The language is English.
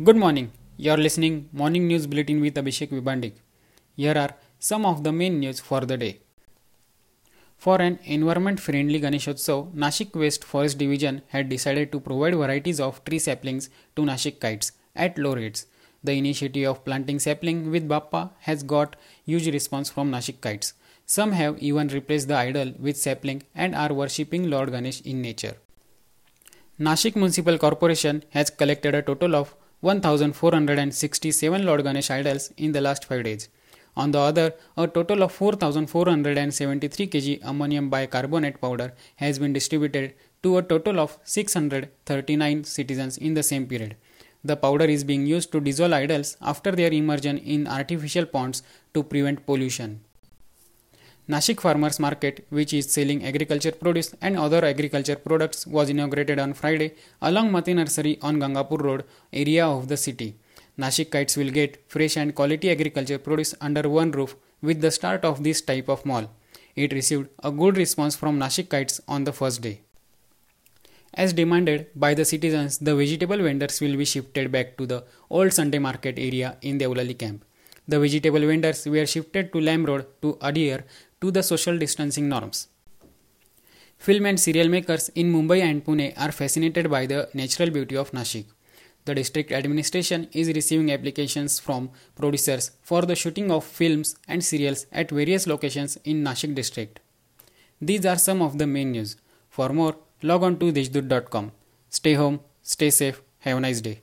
Good morning. You're listening Morning News Bulletin with Abhishek Vibandik. Here are some of the main news for the day. For an environment-friendly Ganeshotsav, Nashik West Forest Division had decided to provide varieties of tree saplings to Nashikites at low rates. The initiative of planting sapling with Bappa has got huge response from Nashikites. Some have even replaced the idol with sapling and are worshipping Lord Ganesh in nature. Nashik Municipal Corporation has collected a total of 1467 Lord Ganesh idols in the last 5 days. On the other, a total of 4473 kg ammonium bicarbonate powder has been distributed to a total of 639 citizens in the same period. The powder is being used to dissolve idols after their immersion in artificial ponds to prevent pollution. Nashik Farmers Market, which is selling agriculture produce and other agriculture products, was inaugurated on Friday along Mati Nursery on Gangapur Road area of the city. Nashikites will get fresh and quality agriculture produce under one roof with the start of this type of mall. It received a good response from Nashikites on the first day. As demanded by the citizens, the vegetable vendors will be shifted back to the old Sunday market area in the Deolali camp. The vegetable vendors were shifted to Lam Road to adhere to the social distancing norms. Film and serial makers in Mumbai and Pune are fascinated by the natural beauty of Nashik. The district administration is receiving applications from producers for the shooting of films and serials at various locations in Nashik district. These are some of the main news. For more, log on to deshdoot.com. Stay home, stay safe, have a nice day.